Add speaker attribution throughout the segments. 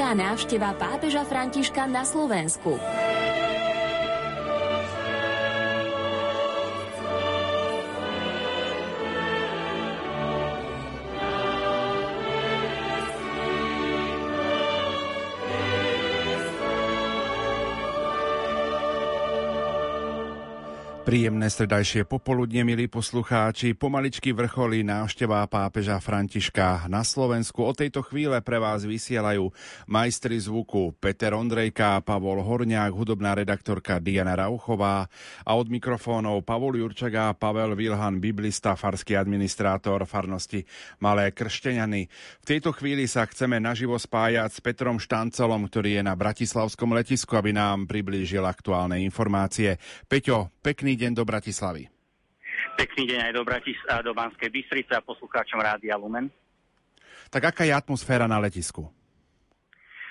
Speaker 1: turistická návšteva pápeža Františka na Slovensku.
Speaker 2: Príjemné stredajšie popoludne, milí poslucháči. Pomaličky vrcholí návšteva pápeža Františka na Slovensku. O tejto chvíle pre vás vysielajú majstri zvuku Peter Ondrejka, Pavol Horňák, hudobná redaktorka Diana Rauchová a od mikrofónov Pavol Jurčaga Pavel Vilhan, biblista, farský administrátor farnosti Malé Kršteňany. V tejto chvíli sa chceme naživo spájať s Petrom Štancelom, ktorý je na Bratislavskom letisku, aby nám priblížil aktuálne informácie. Peťo, pekný deň do Bratislavy.
Speaker 3: Pekný deň aj do, Bratis- do Banskej Bystrice a poslucháčom Rádia Lumen.
Speaker 2: Tak aká je atmosféra na letisku?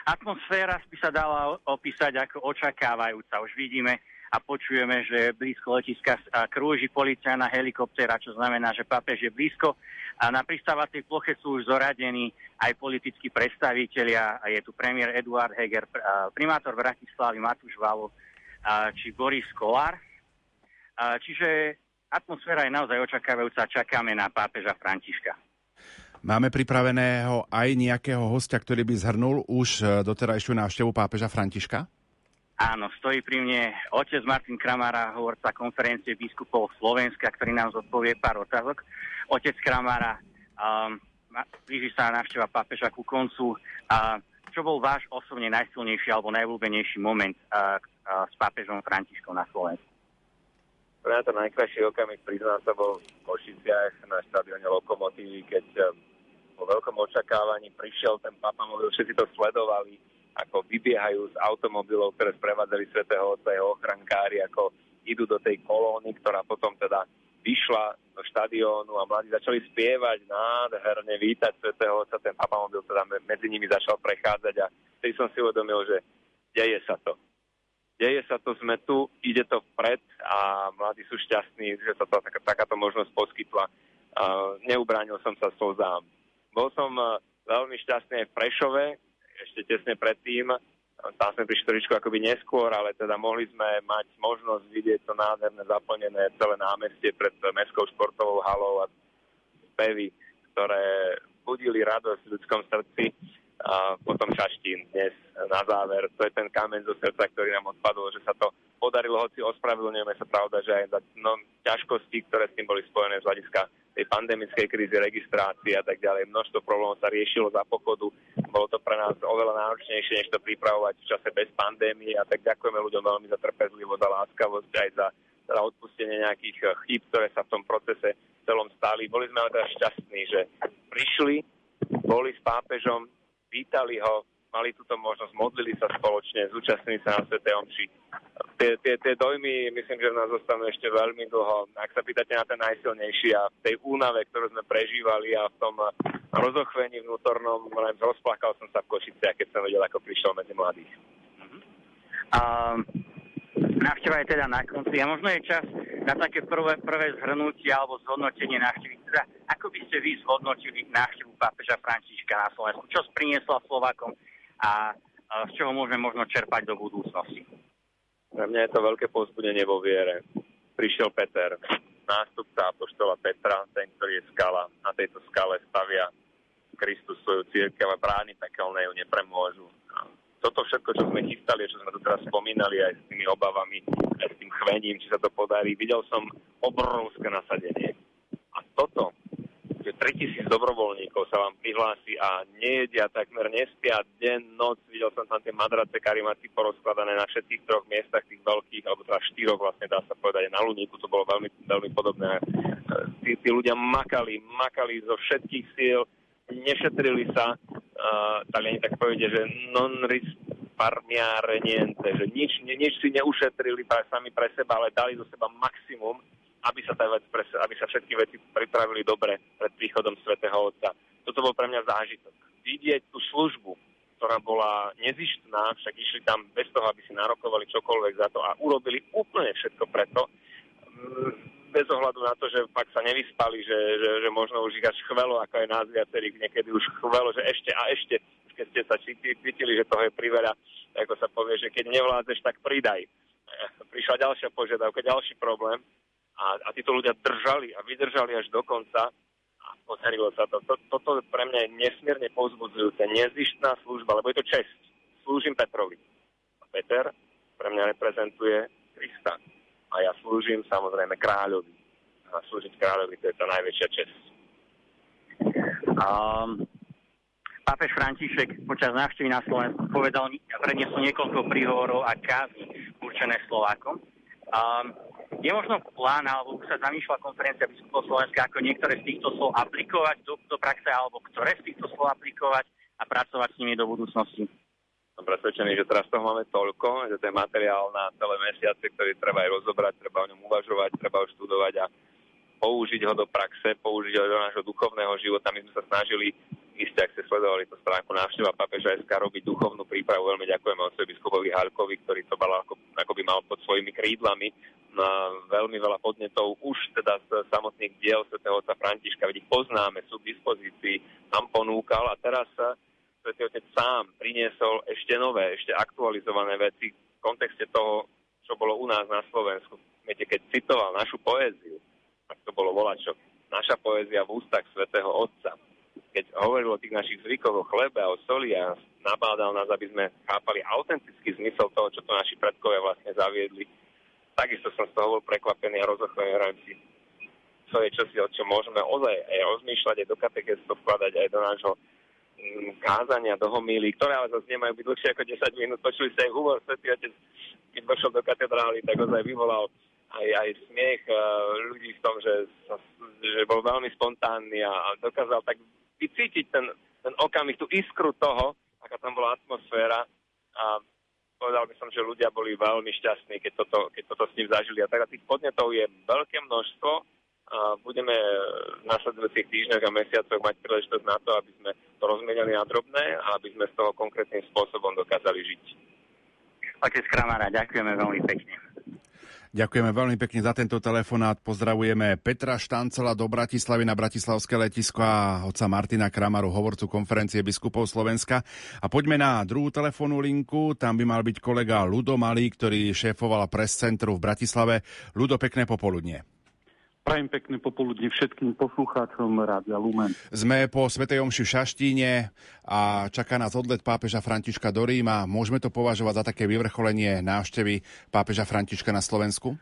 Speaker 3: Atmosféra by sa dala opísať ako očakávajúca. Už vidíme a počujeme, že blízko letiska krúži policajná helikoptéra, čo znamená, že pápež je blízko. A na pristávacej ploche sú už zoradení aj politickí predstavitelia. Je tu premiér Eduard Heger, primátor Bratislavy Matúš Valo, či Boris Kolár. Čiže atmosféra je naozaj očakávajúca, čakáme na pápeža Františka.
Speaker 2: Máme pripraveného aj nejakého hostia, ktorý by zhrnul už e, doterajšiu návštevu pápeža Františka?
Speaker 3: Áno, stojí pri mne otec Martin Kramara, hovorca konferencie biskupov Slovenska, ktorý nám zodpovie pár otázok. Otec Kramara, um, blíži sa návšteva pápeža ku koncu. Uh, čo bol váš osobne najsilnejší alebo najvľúbenejší moment uh, uh, s pápežom Františkom na Slovensku?
Speaker 4: Pre mňa to najkrajší okamih, priznám sa, bol v Košiciach na štadióne Lokomotívy, keď eh, po veľkom očakávaní prišiel ten papamobil, všetci to sledovali, ako vybiehajú z automobilov, ktoré sprevádzali svätého Otca jeho ochrankári, ako idú do tej kolóny, ktorá potom teda vyšla do štadiónu a mladí začali spievať nádherne, vítať svätého Otca, ten papamobil teda medzi nimi začal prechádzať a vtedy som si uvedomil, že deje sa to deje sa to, sme tu, ide to vpred a mladí sú šťastní, že sa to, taká, takáto možnosť poskytla. Uh, neubránil som sa slzám. Bol som uh, veľmi šťastný aj v Prešove, ešte tesne predtým. Tam sme prišli trošičku akoby neskôr, ale teda mohli sme mať možnosť vidieť to nádherné zaplnené celé námestie pred mestskou športovou halou a spevy, ktoré budili radosť v ľudskom srdci a potom Šaštín dnes na záver. To je ten kamen zo srdca, ktorý nám odpadol, že sa to podarilo, hoci ospravedlňujeme sa pravda, že aj za no, ťažkosti, ktoré s tým boli spojené z hľadiska tej pandemickej krízy, registrácie a tak ďalej. Množstvo problémov sa riešilo za pochodu. Bolo to pre nás oveľa náročnejšie, než to pripravovať v čase bez pandémie a tak ďakujeme ľuďom veľmi za trpezlivosť a láskavosť aj za teda odpustenie nejakých chýb, ktoré sa v tom procese celom stali. Boli sme ale teda šťastní, že prišli, boli s pápežom, vítali ho, mali túto možnosť, modlili sa spoločne, zúčastnili sa na Sv. Omši. Tie, tie, tie dojmy, myslím, že v nás zostanú ešte veľmi dlho. Ak sa pýtate na ten najsilnejší a v tej únave, ktorú sme prežívali a v tom rozochvení vnútornom, rozplakal som sa v Košice, keď som vedel, ako prišiel medzi mladých.
Speaker 3: Uh, návšteva je teda na konci a možno je čas na také prvé, prvé zhrnutie alebo zhodnotenie návštevy. Teda, ako by ste vy zhodnotili návštevu pápeža Františka na Slovensku? Čo priniesla Slovákom a, a z čoho môžeme možno čerpať do budúcnosti?
Speaker 4: Pre mňa je to veľké pozbudenie vo viere. Prišiel Peter, nástupca apoštola Petra, ten, ktorý je skala. Na tejto skale stavia Kristus svoju církev a brány pekelné ju nepremôžu toto všetko, čo sme chystali, čo sme tu teraz spomínali aj s tými obavami, aj s tým chvením, či sa to podarí, videl som obrovské nasadenie. A toto, že 3000 dobrovoľníkov sa vám prihlási a nejedia, takmer nespia deň, noc, videl som tam tie madrace karimaty porozkladané na všetkých troch miestach, tých veľkých, alebo teda štyroch vlastne dá sa povedať, na Luníku to bolo veľmi, veľmi podobné. Tí, tí ľudia makali, makali zo všetkých síl, nešetrili sa, uh, Taliani tak povedia, že non risparmiare niente, že nič, nič si neušetrili pre, sami pre seba, ale dali do seba maximum, aby sa, tá vec pre, aby sa všetky veci pripravili dobre pred príchodom Svetého Otca. Toto bol pre mňa zážitok. Vidieť tú službu, ktorá bola nezištná, však išli tam bez toho, aby si narokovali čokoľvek za to a urobili úplne všetko preto, bez ohľadu na to, že fakt sa nevyspali, že, že, že možno už ich až chvelo, ako aj nás viacerých niekedy už chvelo, že ešte a ešte, keď ste sa cítili, že toho je priveľa, ako sa povie, že keď nevládzeš, tak pridaj. Prišla ďalšia požiadavka, ďalší problém a, a títo ľudia držali a vydržali až do konca a podarilo sa to. to. Toto pre mňa je nesmierne povzbudzujúce, nezištná služba, lebo je to čest. Slúžim Petrovi. A Peter pre mňa reprezentuje Krista. A ja slúžim samozrejme kráľovi. A slúžiť kráľovi to je tá najväčšia čest.
Speaker 3: Um, pápež František počas návštevy na Slovensku povedal, predniesol niekoľko príhovorov a kázy určené Slovákom. Um, je možno plán, alebo už sa zamýšľa konferencia biskupov Slovenska, ako niektoré z týchto slov aplikovať do, do praxe, alebo ktoré z týchto slov aplikovať a pracovať s nimi do budúcnosti?
Speaker 4: Som presvedčený, že teraz toho máme toľko, že ten materiál na celé mesiace, ktorý treba aj rozobrať, treba o ňom uvažovať, treba ho študovať a použiť ho do praxe, použiť ho do nášho duchovného života. My sme sa snažili iste, ak ste sledovali tú stránku návšteva papeža SK, robiť duchovnú prípravu. Veľmi ďakujeme otcovi biskupovi Halkovi, ktorý to mal ako, ako by mal pod svojimi krídlami na veľmi veľa podnetov už teda z samotných diel svätého otca Františka, veď ich poznáme, sú k dispozícii, nám ponúkal a teraz sa svätý otec sám priniesol ešte nové, ešte aktualizované veci v kontexte toho, čo bolo u nás na Slovensku. Viete, keď citoval našu poéziu, tak to bolo volačo, naša poézia v ústach svätého Otca. Keď hovoril o tých našich zvykoch, o chlebe a o soli a nabádal nás, aby sme chápali autentický zmysel toho, čo to naši predkovia vlastne zaviedli, takisto som z toho bol prekvapený a rozochvený, si, čo je čosi, o čo môžeme ozaj aj rozmýšľať, aj do to vkladať, aj do nášho kázania, do homíly, ktoré ale zase nemajú byť dlhšie ako 10 minút. Počuli ste aj humor, svetý otec, keď vošiel do katedrály, tak ozaj vyvolal aj, aj smiech uh, ľudí v tom, že, že bol veľmi spontánny a, a dokázal tak vycítiť ten, ten okamih, tú iskru toho, aká tam bola atmosféra a povedal by som, že ľudia boli veľmi šťastní, keď toto, keď toto s ním zažili. A teda tých podnetov je veľké množstvo. A budeme v následujúcich týždňoch a mesiacoch mať príležitosť na to, aby sme to rozmenili na drobné a aby sme z toho konkrétnym spôsobom dokázali žiť.
Speaker 3: Otec Kramara, ďakujeme veľmi pekne.
Speaker 2: Ďakujeme veľmi pekne za tento telefonát. Pozdravujeme Petra Štancela do Bratislavy na Bratislavské letisko a otca Martina Kramaru, hovorcu konferencie biskupov Slovenska. A poďme na druhú telefónnu linku. Tam by mal byť kolega Ludo Malý, ktorý šéfoval pres centru v Bratislave. Ludo, pekné popoludnie.
Speaker 5: Prajem pekné popoludne všetkým poslucháčom Rádia Lumen.
Speaker 2: Sme po Svetej Omši v Šaštíne a čaká nás odlet pápeža Františka do Ríma. Môžeme to považovať za také vyvrcholenie návštevy pápeža Františka na Slovensku?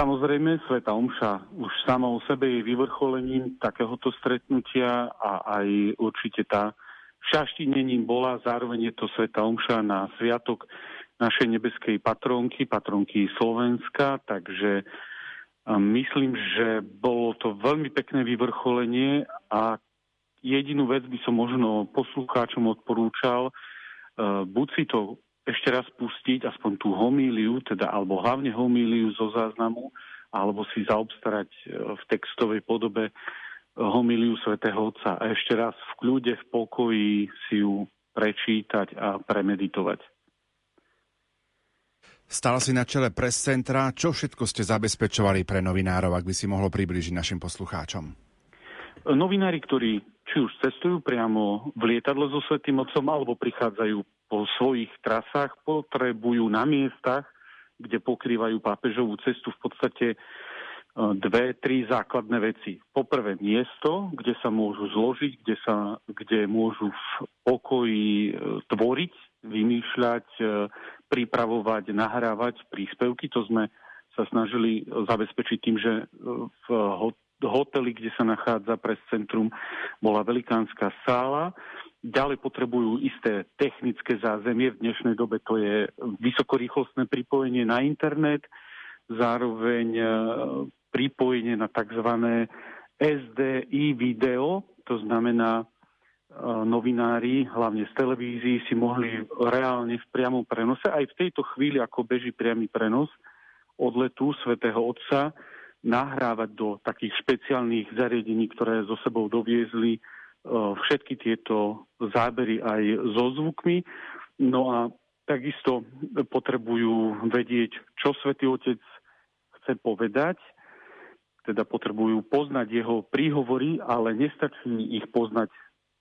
Speaker 5: Samozrejme, Sveta Omša už sama o sebe je vyvrcholením takéhoto stretnutia a aj určite tá v Šaštíne ním bola, zároveň je to Sveta Omša na sviatok našej nebeskej patronky, patronky Slovenska, takže Myslím, že bolo to veľmi pekné vyvrcholenie a jedinú vec by som možno poslucháčom odporúčal, e, buď si to ešte raz pustiť, aspoň tú homíliu, teda, alebo hlavne homíliu zo záznamu, alebo si zaobstarať e, v textovej podobe e, homíliu svätého Otca a ešte raz v kľude, v pokoji si ju prečítať a premeditovať.
Speaker 2: Stal si na čele pres centra. Čo všetko ste zabezpečovali pre novinárov, ak by si mohlo približiť našim poslucháčom?
Speaker 5: Novinári, ktorí či už cestujú priamo v lietadle so Svetým Otcom, alebo prichádzajú po svojich trasách, potrebujú na miestach, kde pokrývajú pápežovú cestu v podstate e, dve, tri základné veci. Poprvé miesto, kde sa môžu zložiť, kde, sa, kde môžu v pokoji e, tvoriť, vymýšľať, e, pripravovať, nahrávať príspevky. To sme sa snažili zabezpečiť tým, že e, v hoteli, kde sa nachádza pres centrum, bola velikánska sála. Ďalej potrebujú isté technické zázemie. V dnešnej dobe to je vysokorýchlostné pripojenie na internet, zároveň e, pripojenie na tzv. SDI video, to znamená novinári, hlavne z televízií, si mohli reálne v priamom prenose, aj v tejto chvíli, ako beží priamy prenos odletu svätého Otca, nahrávať do takých špeciálnych zariadení, ktoré so sebou doviezli všetky tieto zábery aj so zvukmi. No a takisto potrebujú vedieť, čo svätý Otec chce povedať, teda potrebujú poznať jeho príhovory, ale nestačí ich poznať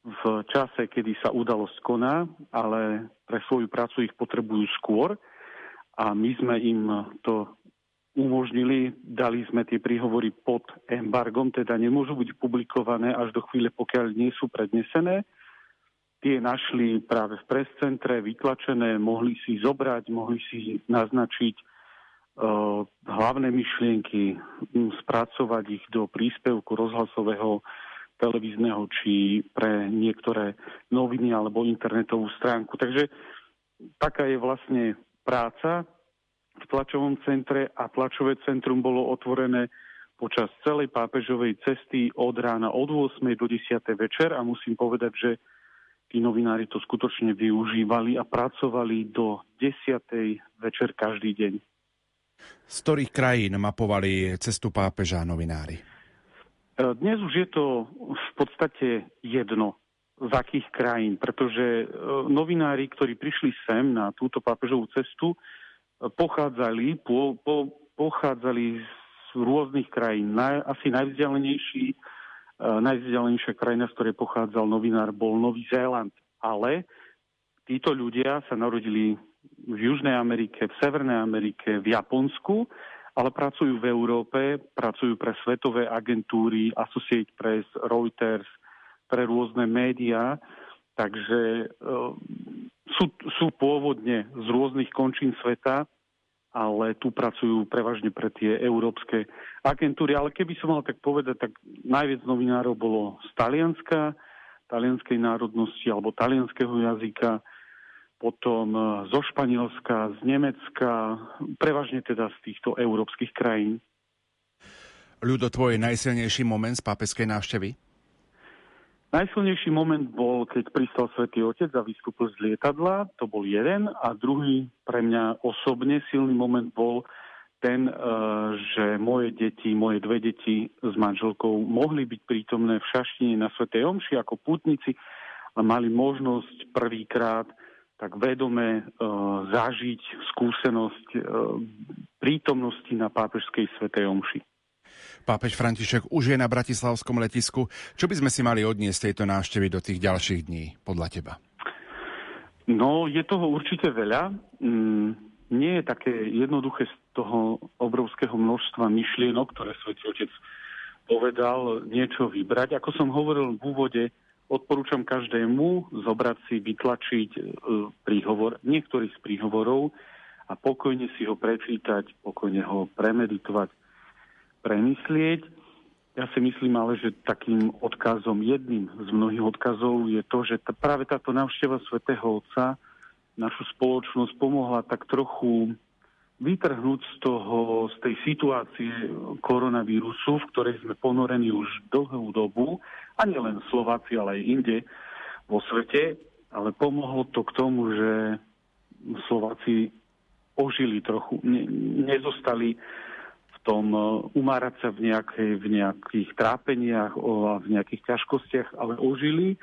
Speaker 5: v čase, kedy sa udalosť koná, ale pre svoju prácu ich potrebujú skôr a my sme im to umožnili, dali sme tie príhovory pod embargom, teda nemôžu byť publikované až do chvíle, pokiaľ nie sú prednesené. Tie našli práve v prescentre, vytlačené, mohli si zobrať, mohli si naznačiť uh, hlavné myšlienky, spracovať ich do príspevku rozhlasového televízneho či pre niektoré noviny alebo internetovú stránku. Takže taká je vlastne práca v tlačovom centre a tlačové centrum bolo otvorené počas celej pápežovej cesty od rána od 8. do 10. večer a musím povedať, že tí novinári to skutočne využívali a pracovali do 10. večer každý deň.
Speaker 2: Z ktorých krajín mapovali cestu pápeža novinári?
Speaker 5: E, dnes už je to v podstate jedno, z akých krajín, pretože e, novinári, ktorí prišli sem na túto pápežovú cestu, e, pochádzali, po, po, pochádzali z rôznych krajín. Naj, asi najvzdialenejší, najvzdialenejšia krajina, z ktorej pochádzal novinár, bol Nový Zéland. Ale títo ľudia sa narodili v Južnej Amerike, v Severnej Amerike, v Japonsku ale pracujú v Európe, pracujú pre svetové agentúry, Associate Press, Reuters, pre rôzne médiá, takže e, sú, sú pôvodne z rôznych končín sveta, ale tu pracujú prevažne pre tie európske agentúry. Ale keby som mal tak povedať, tak najviac novinárov bolo z Talianska, talianskej národnosti alebo talianského jazyka, potom e, zo Španielska, z Nemecka, prevažne teda z týchto európskych krajín.
Speaker 2: Ľudo, tvoj najsilnejší moment z pápeskej návštevy?
Speaker 5: Najsilnejší moment bol, keď pristal Svetý Otec a vystúpil z lietadla, to bol jeden. A druhý pre mňa osobne silný moment bol ten, e, že moje deti, moje dve deti s manželkou mohli byť prítomné v Šaštine na Svetej Omši ako pútnici a mali možnosť prvýkrát tak vedome e, zažiť skúsenosť e, prítomnosti na pápežskej svetej omši.
Speaker 2: Pápež František už je na Bratislavskom letisku. Čo by sme si mali odniesť tejto návštevy do tých ďalších dní, podľa teba?
Speaker 5: No, je toho určite veľa. Mm, nie je také jednoduché z toho obrovského množstva myšlienok, ktoré Svetý Otec povedal, niečo vybrať. Ako som hovoril v úvode, Odporúčam každému zobrať si, vytlačiť e, príhovor, niektorých z príhovorov a pokojne si ho prečítať, pokojne ho premeditovať, premyslieť. Ja si myslím ale, že takým odkazom, jedným z mnohých odkazov je to, že t- práve táto návšteva svätého Otca našu spoločnosť pomohla tak trochu vytrhnúť z, toho, z tej situácie koronavírusu, v ktorej sme ponorení už dlhú dobu, a nielen Slováci, ale aj inde vo svete, ale pomohlo to k tomu, že Slováci ožili trochu, ne, nezostali v tom e, umárať sa v, nejakej, v nejakých trápeniach, o, v nejakých ťažkostiach, ale ožili.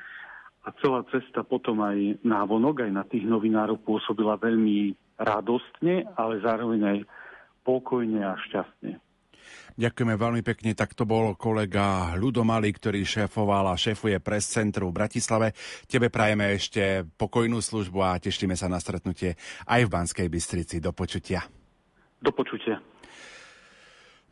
Speaker 5: A celá cesta potom aj návonok, aj na tých novinárov pôsobila veľmi radostne, ale zároveň aj pokojne a šťastne.
Speaker 2: Ďakujeme veľmi pekne. Tak to bol kolega Ľudomali, ktorý šéfoval a šéfuje pres centru v Bratislave. Tebe prajeme ešte pokojnú službu a tešíme sa na stretnutie aj v Banskej Bystrici. Do počutia.
Speaker 5: Do počutia.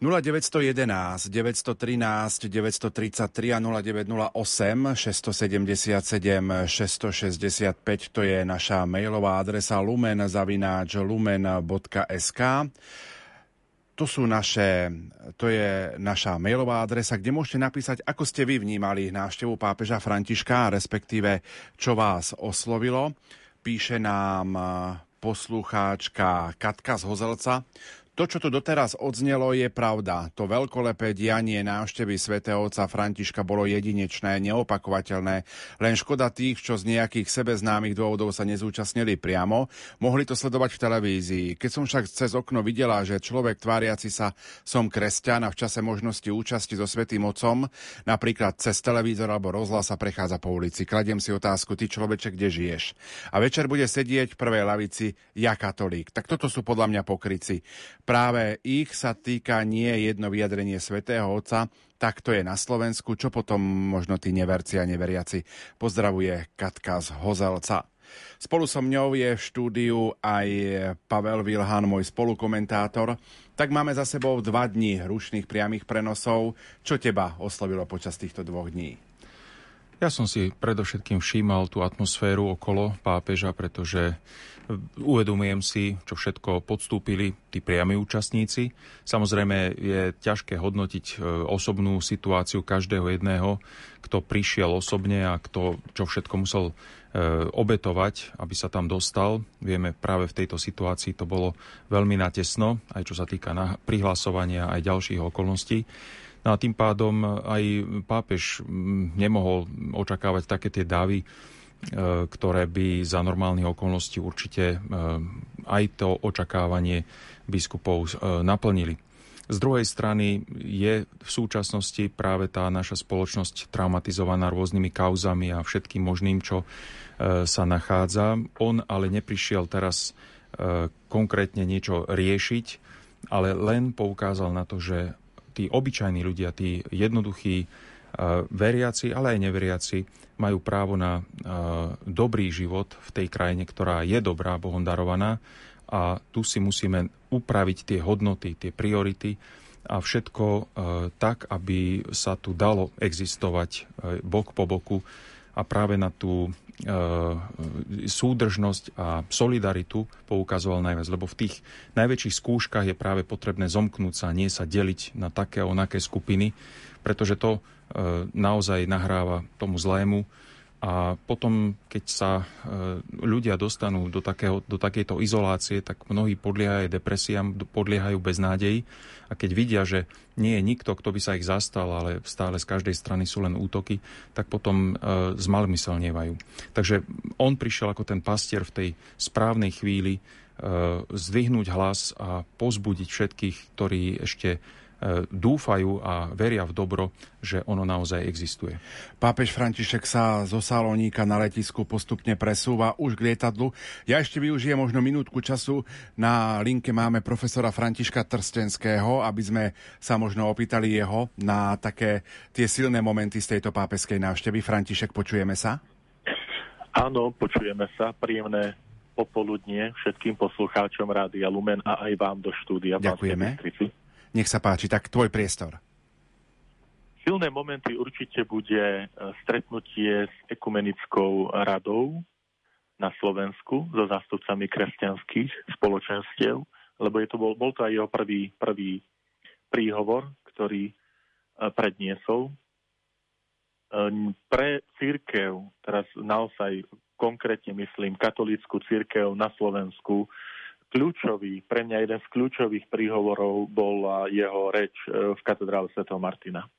Speaker 2: 0911 913 933 a 0908 677 665 to je naša mailová adresa lumen zavináč lumen.sk to sú naše, to je naša mailová adresa, kde môžete napísať, ako ste vy vnímali návštevu pápeža Františka, respektíve čo vás oslovilo. Píše nám poslucháčka Katka z Hozelca. To, čo tu doteraz odznelo, je pravda. To veľkolepé dianie návštevy svätého otca Františka bolo jedinečné, neopakovateľné. Len škoda tých, čo z nejakých sebeznámych dôvodov sa nezúčastnili priamo, mohli to sledovať v televízii. Keď som však cez okno videla, že človek tváriaci sa som kresťan a v čase možnosti účasti so svätým otcom, napríklad cez televízor alebo rozhlas sa prechádza po ulici. Kladiem si otázku, ty človeče, kde žiješ? A večer bude sedieť v prvej lavici ja katolík. Tak toto sú podľa mňa pokryci. Práve ich sa týka nie jedno vyjadrenie svätého Otca, tak to je na Slovensku, čo potom možno tí neverci a neveriaci. Pozdravuje Katka z Hozelca. Spolu so mňou je v štúdiu aj Pavel Vilhan, môj spolukomentátor. Tak máme za sebou dva dní rušných priamých prenosov. Čo teba oslovilo počas týchto dvoch dní?
Speaker 6: Ja som si predovšetkým všímal tú atmosféru okolo pápeža, pretože Uvedomujem si, čo všetko podstúpili tí priami účastníci. Samozrejme je ťažké hodnotiť e, osobnú situáciu každého jedného, kto prišiel osobne a kto čo všetko musel e, obetovať, aby sa tam dostal. Vieme, práve v tejto situácii to bolo veľmi natesno, aj čo sa týka prihlasovania aj ďalších okolností. No a tým pádom aj pápež nemohol očakávať také tie davy, ktoré by za normálnych okolností určite e, aj to očakávanie biskupov e, naplnili. Z druhej strany je v súčasnosti práve tá naša spoločnosť traumatizovaná rôznymi kauzami a všetkým možným, čo sa nachádza. On ale neprišiel teraz konkrétne niečo riešiť, ale len poukázal na to, že tí obyčajní ľudia, tí jednoduchí veriaci, ale aj neveriaci majú právo na dobrý život v tej krajine, ktorá je dobrá, Bohom darovaná a tu si musíme upraviť tie hodnoty, tie priority a všetko tak, aby sa tu dalo existovať bok po boku. A práve na tú súdržnosť a solidaritu poukazoval najviac, lebo v tých najväčších skúškach je práve potrebné zomknúť sa, nie sa deliť na také a onaké skupiny, pretože to naozaj nahráva tomu zlému. A potom, keď sa e, ľudia dostanú do, takého, do takejto izolácie, tak mnohí podliehajú depresiám, podliehajú beznádeji. A keď vidia, že nie je nikto, kto by sa ich zastal, ale stále z každej strany sú len útoky, tak potom e, zmalmyselnievajú. Takže on prišiel ako ten pastier v tej správnej chvíli e, zdvihnúť hlas a pozbudiť všetkých, ktorí ešte E, dúfajú a veria v dobro, že ono naozaj existuje.
Speaker 2: Pápež František sa zo Saloníka na letisku postupne presúva už k lietadlu. Ja ešte využijem možno minútku času. Na linke máme profesora Františka Trstenského, aby sme sa možno opýtali jeho na také tie silné momenty z tejto pápeskej návštevy. František, počujeme sa?
Speaker 7: Áno, počujeme sa. Príjemné popoludnie všetkým poslucháčom Rádia Lumen a aj vám do štúdia.
Speaker 2: Ďakujeme. Nech sa páči, tak tvoj priestor.
Speaker 7: Silné momenty určite bude e, stretnutie s ekumenickou radou na Slovensku so zástupcami kresťanských spoločenstiev, lebo je to bol, bol to aj jeho prvý, prvý príhovor, ktorý e, predniesol. E, pre církev, teraz naozaj konkrétne myslím, katolícku církev na Slovensku, kľúčový, pre mňa jeden z kľúčových príhovorov bola jeho reč e, v katedrále Sv. Martina,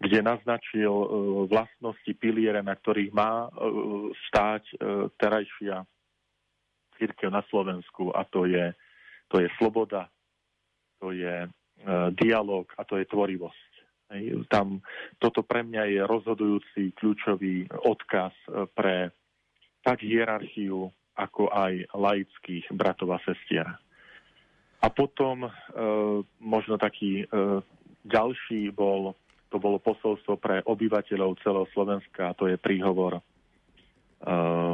Speaker 7: kde naznačil e, vlastnosti piliere, na ktorých má e, stáť terajšia církev na Slovensku a to je, to je sloboda, to je dialog a to je tvorivosť. Tam, toto pre mňa je rozhodujúci kľúčový odkaz pre tak hierarchiu ako aj laických bratov a sestier. A potom e, možno taký e, ďalší bol, to bolo posolstvo pre obyvateľov celého Slovenska, a to je príhovor e,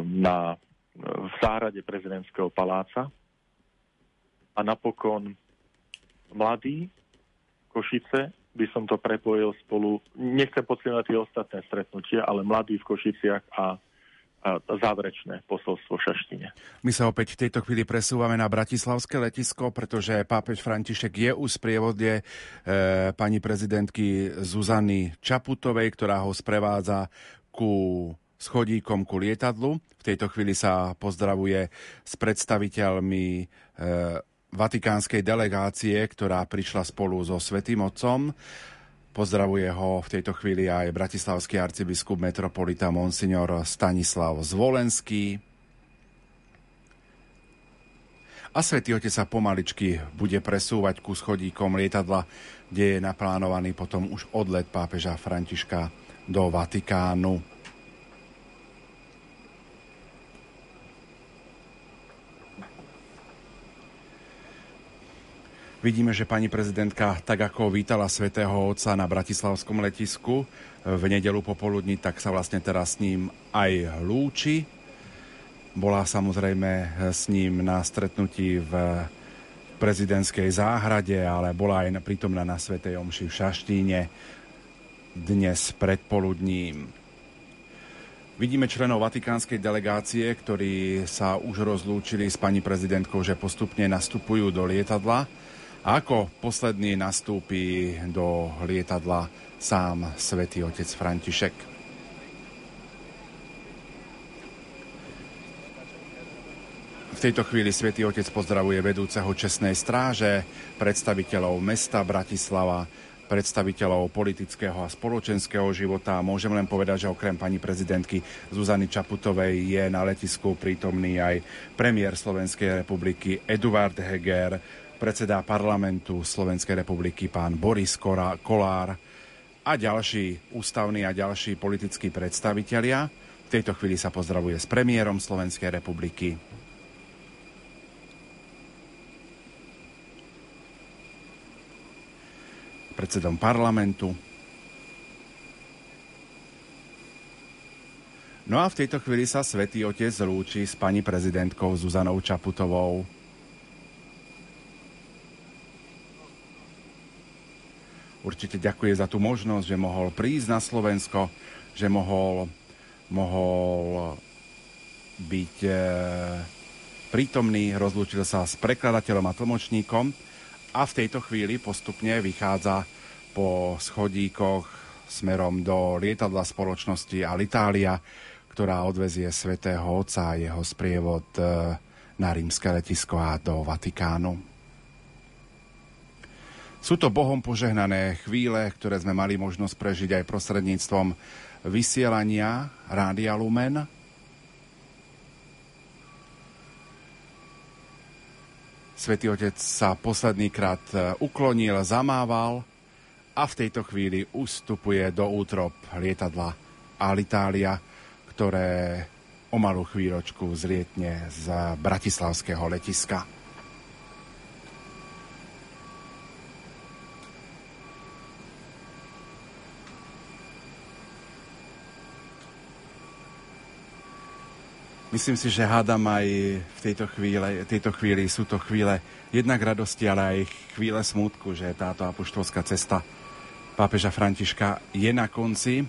Speaker 7: na, v záhrade prezidentského paláca. A napokon mladí Košice, by som to prepojil spolu, nechcem podceňovať tie ostatné stretnutia, ale mladí v Košiciach a záverečné posolstvo v šaštine.
Speaker 2: My sa opäť v tejto chvíli presúvame na Bratislavské letisko, pretože pápež František je už v sprievode e, pani prezidentky Zuzany Čaputovej, ktorá ho sprevádza ku schodíkom ku lietadlu. V tejto chvíli sa pozdravuje s predstaviteľmi e, vatikánskej delegácie, ktorá prišla spolu so Svetým Otcom. Pozdravuje ho v tejto chvíli aj bratislavský arcibiskup metropolita Monsignor Stanislav Zvolenský. A svätý Otec sa pomaličky bude presúvať ku schodíkom lietadla, kde je naplánovaný potom už odlet pápeža Františka do Vatikánu. Vidíme, že pani prezidentka, tak ako vítala svätého Otca na Bratislavskom letisku v nedelu popoludní, tak sa vlastne teraz s ním aj lúči. Bola samozrejme s ním na stretnutí v prezidentskej záhrade, ale bola aj prítomná na Svetej Omši v Šaštíne dnes predpoludním. Vidíme členov vatikánskej delegácie, ktorí sa už rozlúčili s pani prezidentkou, že postupne nastupujú do lietadla ako posledný nastúpi do lietadla sám svätý otec František. V tejto chvíli svätý otec pozdravuje vedúceho čestnej stráže, predstaviteľov mesta Bratislava, predstaviteľov politického a spoločenského života. Môžem len povedať, že okrem pani prezidentky Zuzany Čaputovej je na letisku prítomný aj premiér Slovenskej republiky Eduard Heger, predseda parlamentu Slovenskej republiky pán Boris Kolár a ďalší ústavní a ďalší politickí predstavitelia. V tejto chvíli sa pozdravuje s premiérom Slovenskej republiky. predsedom parlamentu. No a v tejto chvíli sa Svetý Otec lúči s pani prezidentkou Zuzanou Čaputovou. Určite ďakuje za tú možnosť, že mohol prísť na Slovensko, že mohol, mohol byť e, prítomný, rozlúčil sa s prekladateľom a tlmočníkom a v tejto chvíli postupne vychádza po schodíkoch smerom do lietadla spoločnosti Alitalia, ktorá odvezie svätého Otca a jeho sprievod e, na rímske letisko a do Vatikánu. Sú to Bohom požehnané chvíle, ktoré sme mali možnosť prežiť aj prostredníctvom vysielania Rádia Lumen. Svetý Otec sa posledný krát e, uklonil, zamával a v tejto chvíli ustupuje do útrop lietadla Alitalia, ktoré o malú chvíľočku zlietne z bratislavského letiska. Myslím si, že hádam aj v tejto, chvíle, tejto chvíli sú to chvíle jednak radosti, ale aj chvíle smutku, že táto apoštolská cesta pápeža Františka je na konci.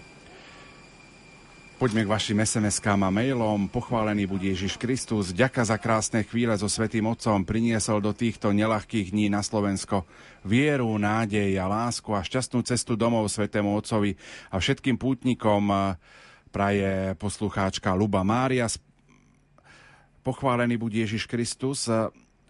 Speaker 2: Poďme k vašim SMS-kám a mailom. Pochválený bude Ježiš Kristus. Ďaka za krásne chvíle so Svetým Otcom priniesol do týchto nelahkých dní na Slovensko vieru, nádej a lásku a šťastnú cestu domov Svetému Otcovi a všetkým pútnikom praje poslucháčka Luba Mária z Pochválený buď Ježiš Kristus.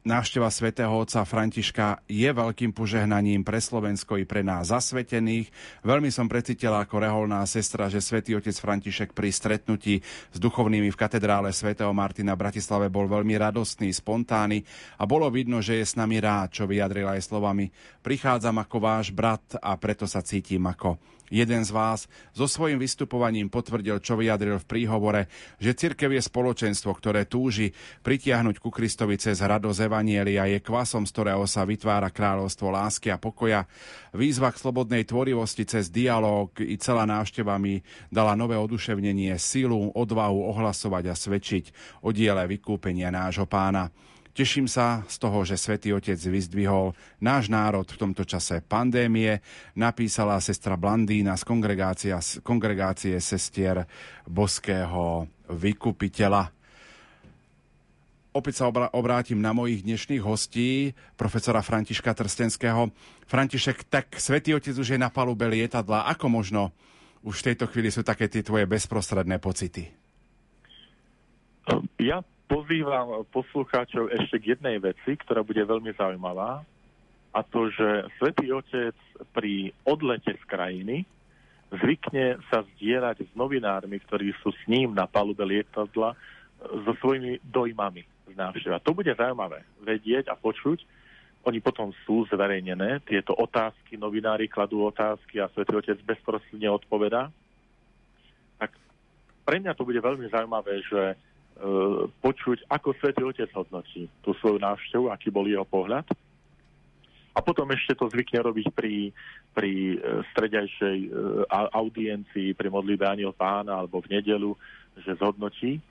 Speaker 2: Návšteva svätého otca Františka je veľkým požehnaním pre Slovensko i pre nás zasvetených. Veľmi som precítila ako reholná sestra, že svätý otec František pri stretnutí s duchovnými v katedrále svätého Martina v Bratislave bol veľmi radostný, spontánny a bolo vidno, že je s nami rád, čo vyjadril aj slovami Prichádzam ako váš brat a preto sa cítim ako Jeden z vás so svojím vystupovaním potvrdil, čo vyjadril v príhovore, že cirkev je spoločenstvo, ktoré túži pritiahnuť ku Kristovi cez radosť Evanielia, je kvasom, z ktorého sa vytvára kráľovstvo lásky a pokoja. Výzva k slobodnej tvorivosti cez dialog i celá návšteva mi dala nové oduševnenie, silu, odvahu ohlasovať a svedčiť o diele vykúpenia nášho pána. Teším sa z toho, že Svetý Otec vyzdvihol náš národ v tomto čase pandémie, napísala sestra Blandína z kongregácie, z kongregácie sestier Boského vykupiteľa. Opäť sa obrátim na mojich dnešných hostí, profesora Františka Trstenského. František, tak Svetý Otec už je na palube lietadla. Ako možno už v tejto chvíli sú také tie tvoje bezprostredné pocity?
Speaker 7: Ja pozývam poslucháčov ešte k jednej veci, ktorá bude veľmi zaujímavá, a to, že Svetý Otec pri odlete z krajiny zvykne sa zdieľať s novinármi, ktorí sú s ním na palube lietadla, so svojimi dojmami z návšteva. To bude zaujímavé vedieť a počuť. Oni potom sú zverejnené, tieto otázky, novinári kladú otázky a Svetý Otec bezprostredne odpovedá. Tak pre mňa to bude veľmi zaujímavé, že E, počuť, ako Svetý Otec hodnotí tú svoju návštevu, aký bol jeho pohľad. A potom ešte to zvykne robiť pri, pri stredajšej audiencii, pri modlíbe Aniel pána alebo v nedelu, že zhodnotí.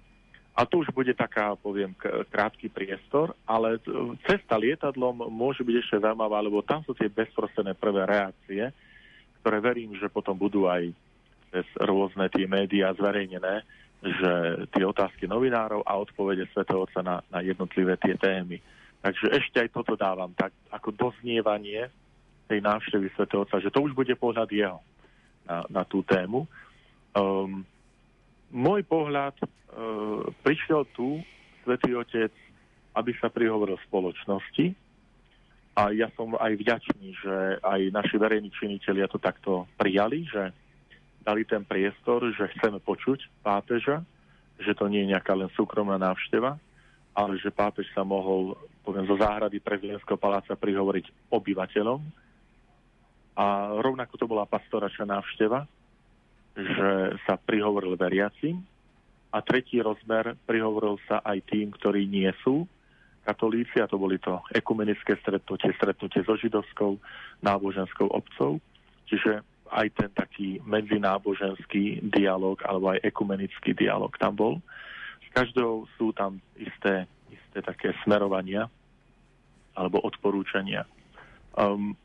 Speaker 7: A to už bude taká, poviem, krátky priestor, ale cesta lietadlom môže byť ešte zaujímavá, lebo tam sú tie bezprostredné prvé reakcie, ktoré verím, že potom budú aj cez rôzne tie médiá zverejnené, že tie otázky novinárov a odpovede svätého Otca na, na jednotlivé tie témy. Takže ešte aj toto dávam tak ako doznievanie tej návštevy svätého Otca, že to už bude pohľad jeho na, na tú tému. Um, môj pohľad, uh, prišiel tu svätý Otec, aby sa prihovoril spoločnosti, a ja som aj vďačný, že aj naši verejní činitelia to takto prijali, že dali ten priestor, že chceme počuť pápeža, že to nie je nejaká len súkromná návšteva, ale že pápež sa mohol, poviem, zo záhrady prezidentského paláca prihovoriť obyvateľom. A rovnako to bola pastoračná návšteva, že sa prihovoril veriacim. A tretí rozmer prihovoril sa aj tým, ktorí nie sú katolíci, a to boli to ekumenické stretnutie, stretnutie so židovskou náboženskou obcov. Čiže aj ten taký medzináboženský dialog alebo aj ekumenický dialog tam bol. S každou sú tam isté, isté také smerovania alebo odporúčania. Um,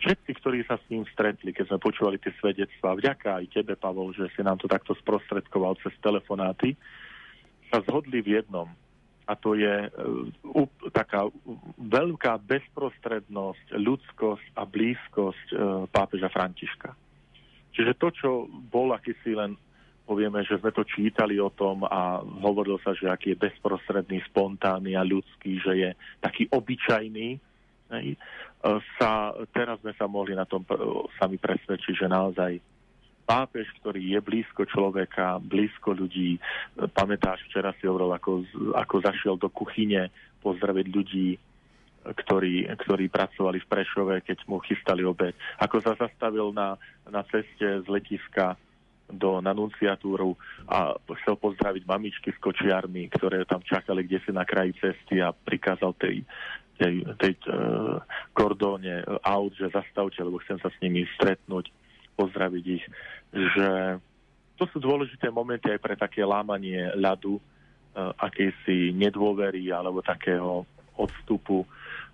Speaker 7: všetci, ktorí sa s ním stretli, keď sme počúvali tie svedectvá, vďaka aj tebe, Pavol, že si nám to takto sprostredkoval cez telefonáty, sa zhodli v jednom, a to je uh, taká veľká bezprostrednosť, ľudskosť a blízkosť uh, pápeža Františka. Čiže to, čo bol akýsi len, povieme, že sme to čítali o tom a hovoril sa, že aký je bezprostredný, spontánny a ľudský, že je taký obyčajný, hej, uh, sa, teraz sme sa mohli na tom sami presvedčiť, že naozaj pápež, ktorý je blízko človeka, blízko ľudí. Pamätáš, včera si hovoril, ako, ako zašiel do kuchyne pozdraviť ľudí, ktorí, ktorí pracovali v Prešove, keď mu chystali obed. Ako sa zastavil na, na ceste z letiska do nanunciatúru a chcel pozdraviť mamičky s kočiarmi, ktoré tam čakali kde si na kraji cesty a prikázal tej, tej, tej uh, kordóne aut, že zastavte, lebo chcem sa s nimi stretnúť pozdraviť ich, že to sú dôležité momenty aj pre také lámanie ľadu, uh, akejsi nedôvery alebo takého odstupu,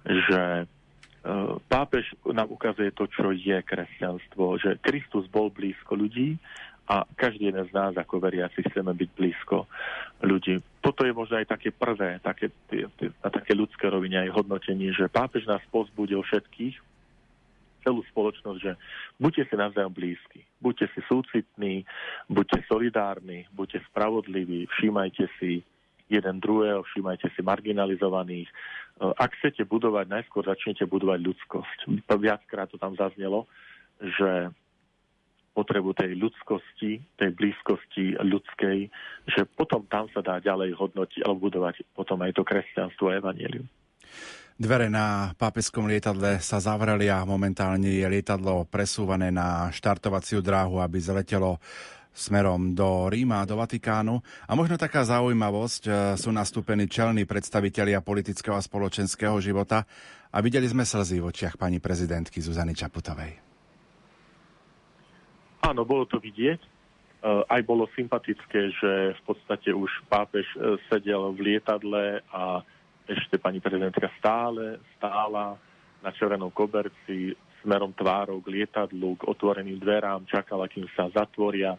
Speaker 7: že uh, pápež nám ukazuje to, čo je kresťanstvo, že Kristus bol blízko ľudí a každý jeden z nás ako veriaci chceme byť blízko ľudí. Toto je možno aj také prvé, také, na také ľudské rovine aj hodnotenie, že pápež nás pozbudil všetkých, celú spoločnosť, že buďte si navzájom blízki, buďte si súcitní, buďte solidárni, buďte spravodliví, všímajte si jeden druhého, všímajte si marginalizovaných. E, ak chcete budovať, najskôr začnete budovať ľudskosť. Viackrát to tam zaznelo, že potrebu tej ľudskosti, tej blízkosti ľudskej, že potom tam sa dá ďalej hodnotiť alebo budovať potom aj to kresťanstvo a evanelium.
Speaker 2: Dvere na pápeskom lietadle sa zavreli a momentálne je lietadlo presúvané na štartovaciu dráhu, aby zletelo smerom do Ríma, do Vatikánu. A možno taká zaujímavosť, e, sú nastúpení čelní predstavitelia politického a spoločenského života a videli sme slzy v očiach pani prezidentky Zuzany Čaputovej.
Speaker 7: Áno, bolo to vidieť. E, aj bolo sympatické, že v podstate už pápež e, sedel v lietadle a ešte pani prezidentka stále stála na červenom koberci smerom tvárou k lietadlu, k otvoreným dverám, čakala, kým sa zatvoria.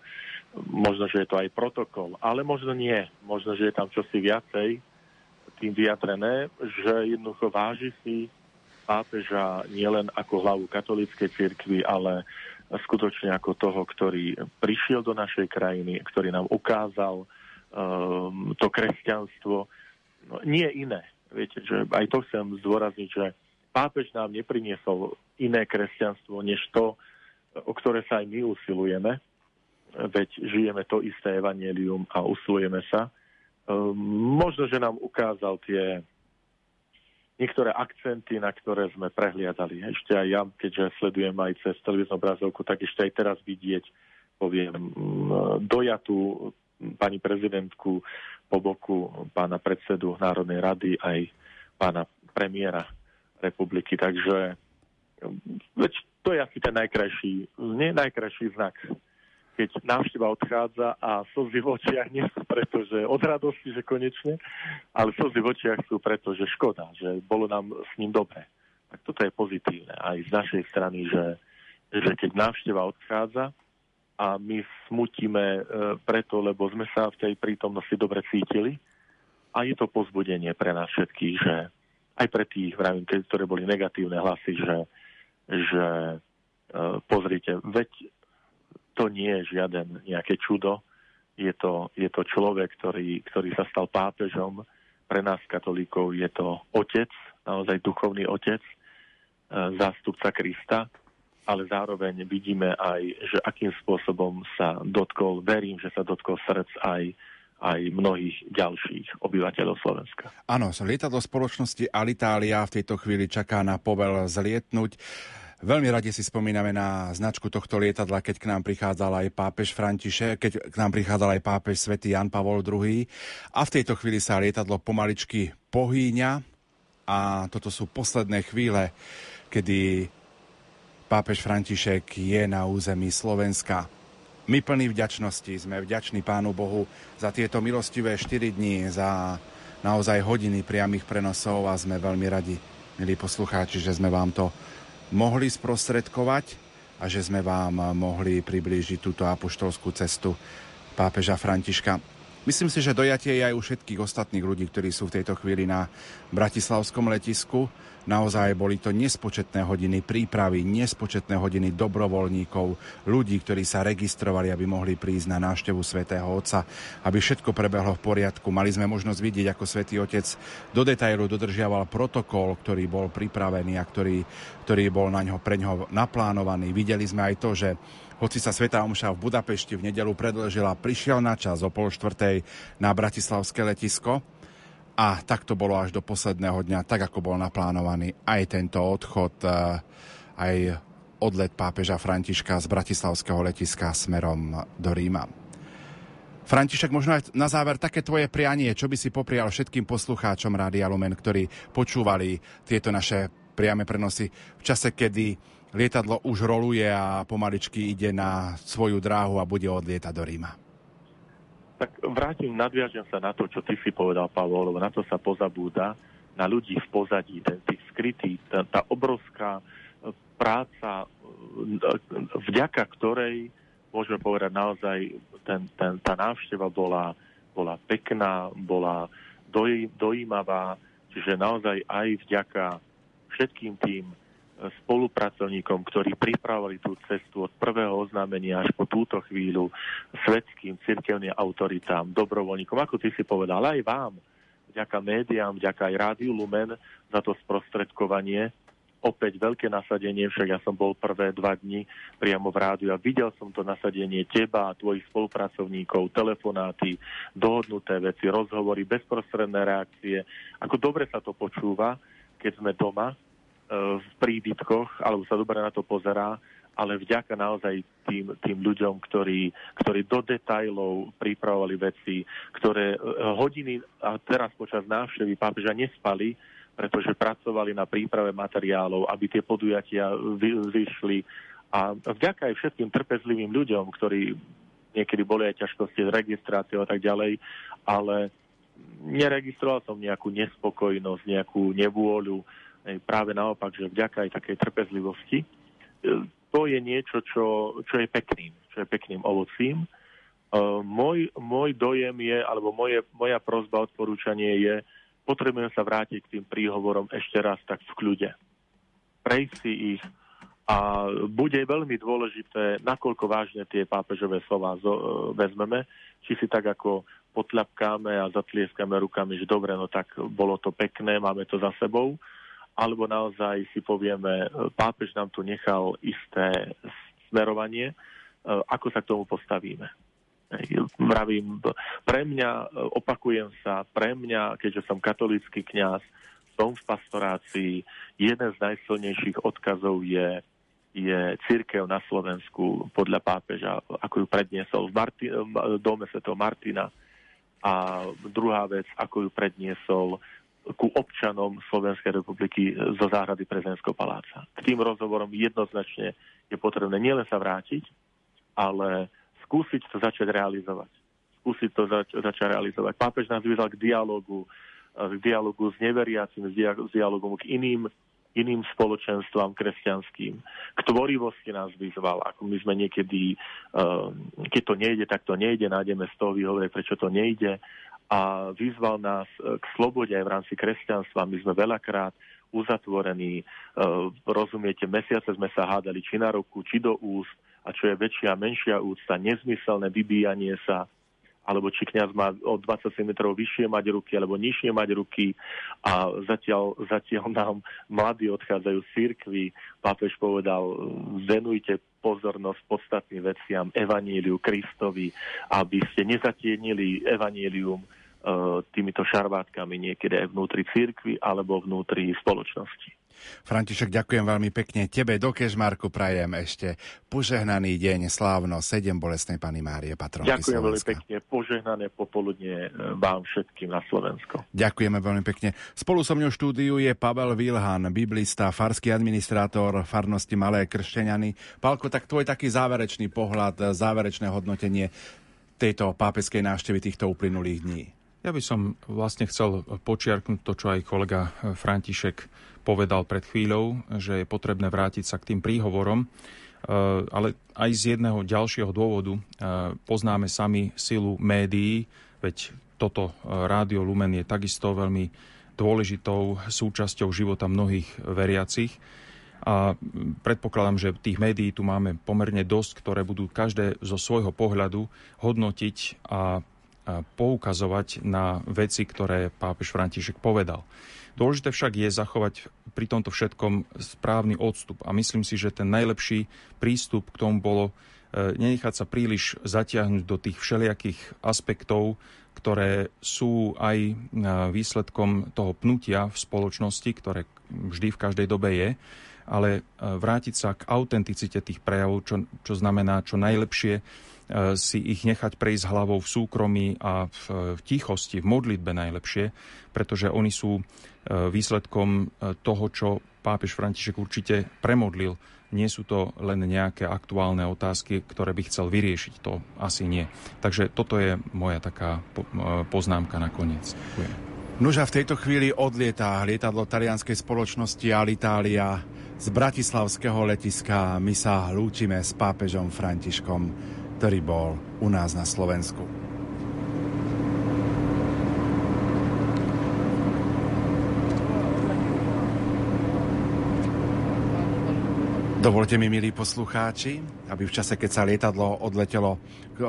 Speaker 7: Možno, že je to aj protokol, ale možno nie. Možno, že je tam čosi viacej tým vyjadrené, že jednoducho váži si pápeža nielen ako hlavu katolíckej cirkvi, ale skutočne ako toho, ktorý prišiel do našej krajiny, ktorý nám ukázal um, to kresťanstvo, no, nie iné. Viete, že aj to chcem zdôrazniť, že pápež nám nepriniesol iné kresťanstvo, než to, o ktoré sa aj my usilujeme, veď žijeme to isté evanelium a usilujeme sa. Ehm, možno, že nám ukázal tie niektoré akcenty, na ktoré sme prehliadali. Ešte aj ja, keďže sledujem aj cez televíznu obrazovku, tak ešte aj teraz vidieť, poviem, dojatú pani prezidentku po boku pána predsedu Národnej rady aj pána premiéra republiky. Takže veď to je asi ten najkrajší, nie najkrajší znak keď návšteva odchádza a slzy v očiach nie sú preto, že od radosti, že konečne, ale slzy v očiach sú preto, že škoda, že bolo nám s ním dobre. Tak toto je pozitívne aj z našej strany, že, že keď návšteva odchádza a my smutíme e, preto, lebo sme sa v tej prítomnosti dobre cítili a je to pozbudenie pre nás všetkých, že aj pre tých, vravím, ktoré boli negatívne hlasy, že, že e, pozrite, veď to nie je žiaden nejaké čudo. Je to, je to človek, ktorý, ktorý sa stal pápežom. Pre nás, katolíkov, je to otec, naozaj duchovný otec, e, zástupca Krista, ale zároveň vidíme aj, že akým spôsobom sa dotkol, verím, že sa dotkol srdc aj, aj mnohých ďalších obyvateľov Slovenska.
Speaker 2: Áno, lietadlo spoločnosti Alitalia v tejto chvíli čaká na povel zlietnúť. Veľmi radi si spomíname na značku tohto lietadla, keď k nám prichádzal aj pápež František, keď k nám prichádzal aj pápež svätý Jan Pavol II. A v tejto chvíli sa lietadlo pomaličky pohýňa a toto sú posledné chvíle, kedy pápež František je na území Slovenska. My plní vďačnosti, sme vďační Pánu Bohu za tieto milostivé 4 dní, za naozaj hodiny priamých prenosov a sme veľmi radi, milí poslucháči, že sme vám to mohli sprostredkovať a že sme vám mohli priblížiť túto apoštolskú cestu pápeža Františka. Myslím si, že dojatie je aj u všetkých ostatných ľudí, ktorí sú v tejto chvíli na bratislavskom letisku. Naozaj boli to nespočetné hodiny prípravy, nespočetné hodiny dobrovoľníkov, ľudí, ktorí sa registrovali, aby mohli prísť na návštevu svätého Otca, aby všetko prebehlo v poriadku. Mali sme možnosť vidieť, ako svätý Otec do detailu dodržiaval protokol, ktorý bol pripravený a ktorý, ktorý bol na ňo, pre ňoho naplánovaný. Videli sme aj to, že hoci sa Sveta Omša v Budapešti v nedelu predlžila, prišiel na čas o pol štvrtej na Bratislavské letisko a tak to bolo až do posledného dňa, tak ako bol naplánovaný aj tento odchod, eh, aj odlet pápeža Františka z Bratislavského letiska smerom do Ríma. František, možno aj na záver také tvoje prianie, čo by si poprial všetkým poslucháčom Rádia Lumen, ktorí počúvali tieto naše priame prenosy v čase, kedy lietadlo už roluje a pomaličky ide na svoju dráhu a bude odlietať do Ríma.
Speaker 7: Tak vrátim, nadviažem sa na to, čo ty si povedal, Pavol, lebo na to sa pozabúda, na ľudí v pozadí, tých skrytý, tá, tá obrovská e, práca, e, vďaka ktorej, môžeme povedať naozaj, ten, ten, tá návšteva bola, bola pekná, bola doj, dojímavá, čiže naozaj aj vďaka všetkým tým spolupracovníkom, ktorí pripravili tú cestu od prvého oznámenia až po túto chvíľu, svetským, cirkevným autoritám, dobrovoľníkom, ako ty si povedal, aj vám, vďaka médiám, vďaka aj Rádiu Lumen za to sprostredkovanie. Opäť veľké nasadenie, však ja som bol prvé dva dni priamo v rádiu a videl som to nasadenie teba a tvojich spolupracovníkov, telefonáty, dohodnuté veci, rozhovory, bezprostredné reakcie. Ako dobre sa to počúva, keď sme doma, v príbytkoch, alebo sa dobre na to pozerá, ale vďaka naozaj tým, tým ľuďom, ktorí, ktorí do detajlov pripravovali veci, ktoré e, hodiny a teraz počas návštevy pápeža nespali, pretože pracovali na príprave materiálov, aby tie podujatia vyšli. A vďaka aj všetkým trpezlivým ľuďom, ktorí niekedy boli aj ťažkosti s registráciou a tak ďalej, ale neregistroval som nejakú nespokojnosť, nejakú nevôľu, práve naopak, že vďaka aj takej trpezlivosti, e, to je niečo, čo, čo je pekným, čo je pekným ovocím. E, môj, môj dojem je, alebo moje, moja prozba, odporúčanie je, potrebujem sa vrátiť k tým príhovorom ešte raz tak v kľude. Prejsť si ich a bude veľmi dôležité, nakoľko vážne tie pápežové slova zo, e, vezmeme, či si tak ako potľapkáme a zatlieskame rukami, že dobre, no tak bolo to pekné, máme to za sebou, alebo naozaj si povieme, e, pápež nám tu nechal isté smerovanie, e, ako sa k tomu postavíme. Mravím, pre mňa, e, opakujem sa, pre mňa, keďže som katolícky kňaz, som v pastorácii, jeden z najsilnejších odkazov je, je církev na Slovensku podľa pápeža, ako ju predniesol v, Marti- dome Sv. Martina. A druhá vec, ako ju predniesol ku občanom Slovenskej republiky zo záhrady prezidentského paláca. K tým rozhovorom jednoznačne je potrebné nielen sa vrátiť, ale skúsiť to začať realizovať. Skúsiť to zač- začať realizovať. Pápež nás vyzval k dialogu, k dialogu s neveriacim, s, dia- s dialogom k iným iným spoločenstvám kresťanským. K tvorivosti nás vyzval, ako my sme niekedy, keď to nejde, tak to nejde, nájdeme z toho výhovore, prečo to nejde a vyzval nás e, k slobode aj v rámci kresťanstva. My sme veľakrát uzatvorení, e, rozumiete, mesiace sme sa hádali či na ruku, či do úst a čo je väčšia a menšia úcta, nezmyselné vybíjanie sa, alebo či kniaz má o 20 cm vyššie mať ruky alebo nižšie mať ruky a zatiaľ, zatiaľ nám mladí odchádzajú z církvy. Pápež povedal, venujte pozornosť podstatným veciam, evaníliu Kristovi, aby ste nezatienili evanílium týmito šarvátkami niekedy aj vnútri církvy alebo vnútri spoločnosti.
Speaker 2: František, ďakujem veľmi pekne. Tebe do Kežmarku prajem ešte požehnaný deň, slávno, sedem bolestnej Pany Márie, patronky
Speaker 7: Ďakujem veľmi pekne, požehnané popoludne e, vám všetkým na Slovensko.
Speaker 2: Ďakujeme veľmi pekne. Spolu so mňou v štúdiu je Pavel Vilhan, biblista, farský administrátor farnosti Malé Kršťaniany. Pálko, tak tvoj taký záverečný pohľad, záverečné hodnotenie tejto pápeskej návštevy týchto uplynulých dní.
Speaker 6: Ja by som vlastne chcel počiarknúť to, čo aj kolega František povedal pred chvíľou, že je potrebné vrátiť sa k tým príhovorom, e, ale aj z jedného ďalšieho dôvodu e, poznáme sami silu médií, veď toto Rádio Lumen je takisto veľmi dôležitou súčasťou života mnohých veriacich. A predpokladám, že tých médií tu máme pomerne dosť, ktoré budú každé zo svojho pohľadu hodnotiť a poukazovať na veci, ktoré pápež František povedal. Dôležité však je zachovať pri tomto všetkom správny odstup a myslím si, že ten najlepší prístup k tomu bolo e, nenechať sa príliš zatiahnuť do tých všelijakých aspektov, ktoré sú aj e, výsledkom toho pnutia v spoločnosti, ktoré vždy v každej dobe je, ale e, vrátiť sa k autenticite tých prejavov, čo, čo znamená čo najlepšie si ich nechať prejsť hlavou v súkromí a v, v tichosti, v modlitbe najlepšie, pretože oni sú e, výsledkom e, toho, čo pápež František určite premodlil. Nie sú to len nejaké aktuálne otázky, ktoré by chcel vyriešiť. To asi nie. Takže toto je moja taká poznámka na koniec.
Speaker 2: Nuža v tejto chvíli odlietá lietadlo talianskej spoločnosti Alitalia z bratislavského letiska. My sa lúčime s pápežom Františkom ktorý bol u nás na Slovensku. Dovolte mi, milí poslucháči, aby v čase, keď sa lietadlo odletelo,